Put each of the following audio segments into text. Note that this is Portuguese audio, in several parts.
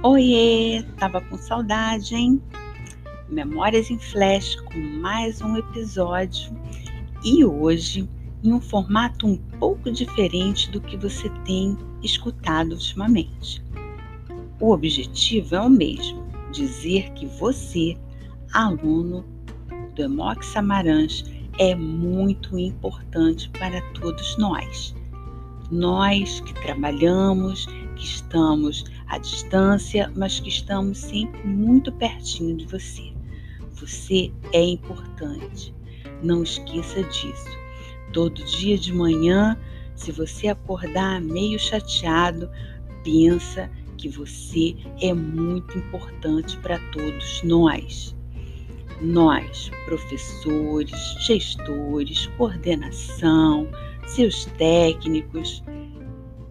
Oiê, tava com saudade, hein? Memórias em Flash com mais um episódio e hoje em um formato um pouco diferente do que você tem escutado ultimamente. O objetivo é o mesmo: dizer que você, aluno do Emox Samarães, é muito importante para todos nós. Nós que trabalhamos, que estamos à distância, mas que estamos sempre muito pertinho de você. Você é importante. Não esqueça disso. Todo dia de manhã, se você acordar meio chateado, pensa que você é muito importante para todos nós. Nós, professores, gestores, coordenação, seus técnicos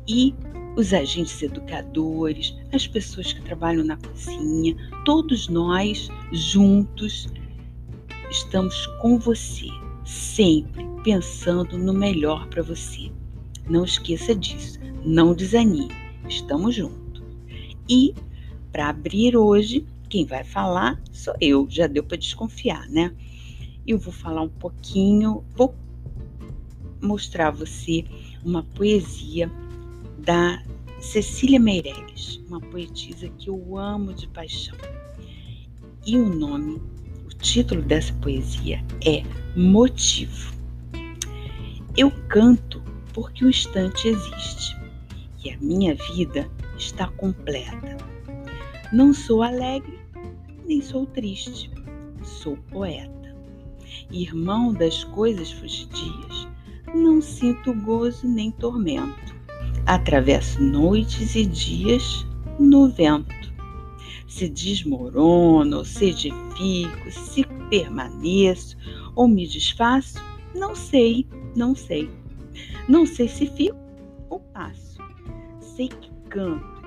e os agentes educadores, as pessoas que trabalham na cozinha, todos nós juntos estamos com você, sempre pensando no melhor para você. Não esqueça disso, não desanime, estamos juntos. E para abrir hoje, quem vai falar sou eu, já deu para desconfiar, né? Eu vou falar um pouquinho, vou mostrar a você uma poesia da Cecília Meirelles, uma poetisa que eu amo de paixão. E o nome, o título dessa poesia é Motivo. Eu canto porque o instante existe e a minha vida está completa. Não sou alegre, nem sou triste, sou poeta. Irmão das coisas fugidias, não sinto gozo nem tormento Atravesso noites e dias no vento. Se desmorono, se edifico, se permaneço ou me desfaço, não sei, não sei. Não sei se fico ou passo. Sei que canto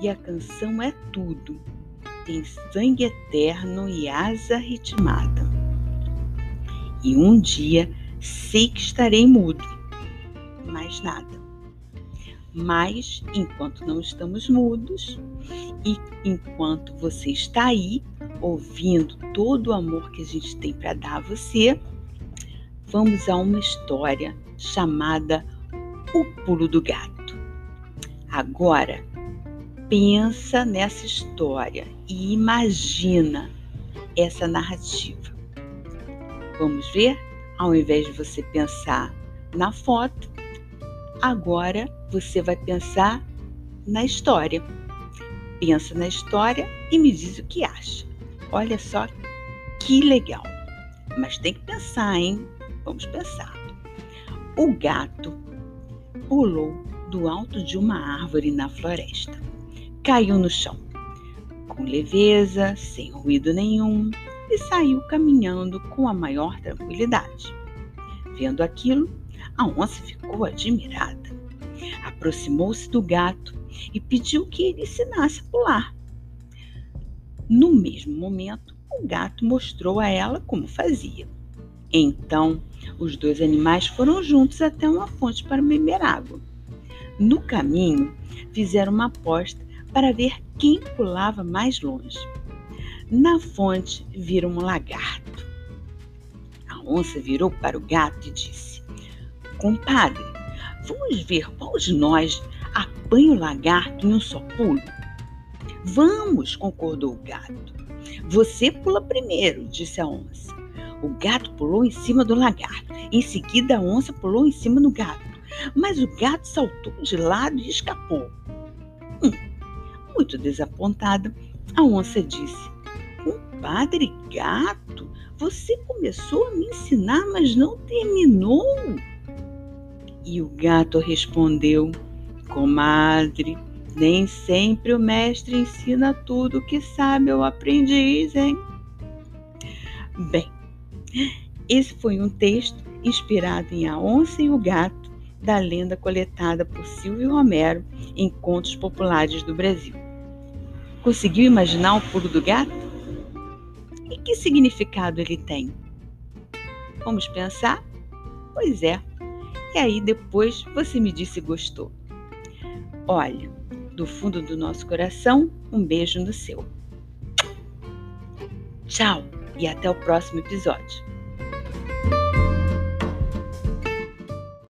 e a canção é tudo. Tem sangue eterno e asa ritmada. E um dia sei que estarei mudo, mais nada. Mas enquanto não estamos mudos e enquanto você está aí ouvindo todo o amor que a gente tem para dar a você, vamos a uma história chamada O Pulo do Gato. Agora, pensa nessa história e imagina essa narrativa. Vamos ver? Ao invés de você pensar na foto, agora você vai pensar na história. Pensa na história e me diz o que acha. Olha só que legal. Mas tem que pensar, hein? Vamos pensar. O gato pulou do alto de uma árvore na floresta. Caiu no chão, com leveza, sem ruído nenhum, e saiu caminhando com a maior tranquilidade. Vendo aquilo, a onça ficou admirada aproximou-se do gato e pediu que ele ensinasse a pular. No mesmo momento, o gato mostrou a ela como fazia. Então, os dois animais foram juntos até uma fonte para beber água. No caminho, fizeram uma aposta para ver quem pulava mais longe. Na fonte, viram um lagarto. A onça virou para o gato e disse: Compadre, Vamos ver qual de nós apanha o lagarto em um só pulo? Vamos, concordou o gato. Você pula primeiro, disse a onça. O gato pulou em cima do lagarto. Em seguida, a onça pulou em cima do gato. Mas o gato saltou de lado e escapou. Hum, muito desapontada, a onça disse: Compadre gato, você começou a me ensinar, mas não terminou. E o gato respondeu: Comadre, nem sempre o mestre ensina tudo o que sabe ao aprendiz, hein? Bem, esse foi um texto inspirado em A Onça e o Gato, da lenda coletada por Silvio Romero em Contos Populares do Brasil. Conseguiu imaginar o pulo do gato? E que significado ele tem? Vamos pensar? Pois é, e aí depois você me disse se gostou. Olha, Do fundo do nosso coração, um beijo no seu. Tchau e até o próximo episódio.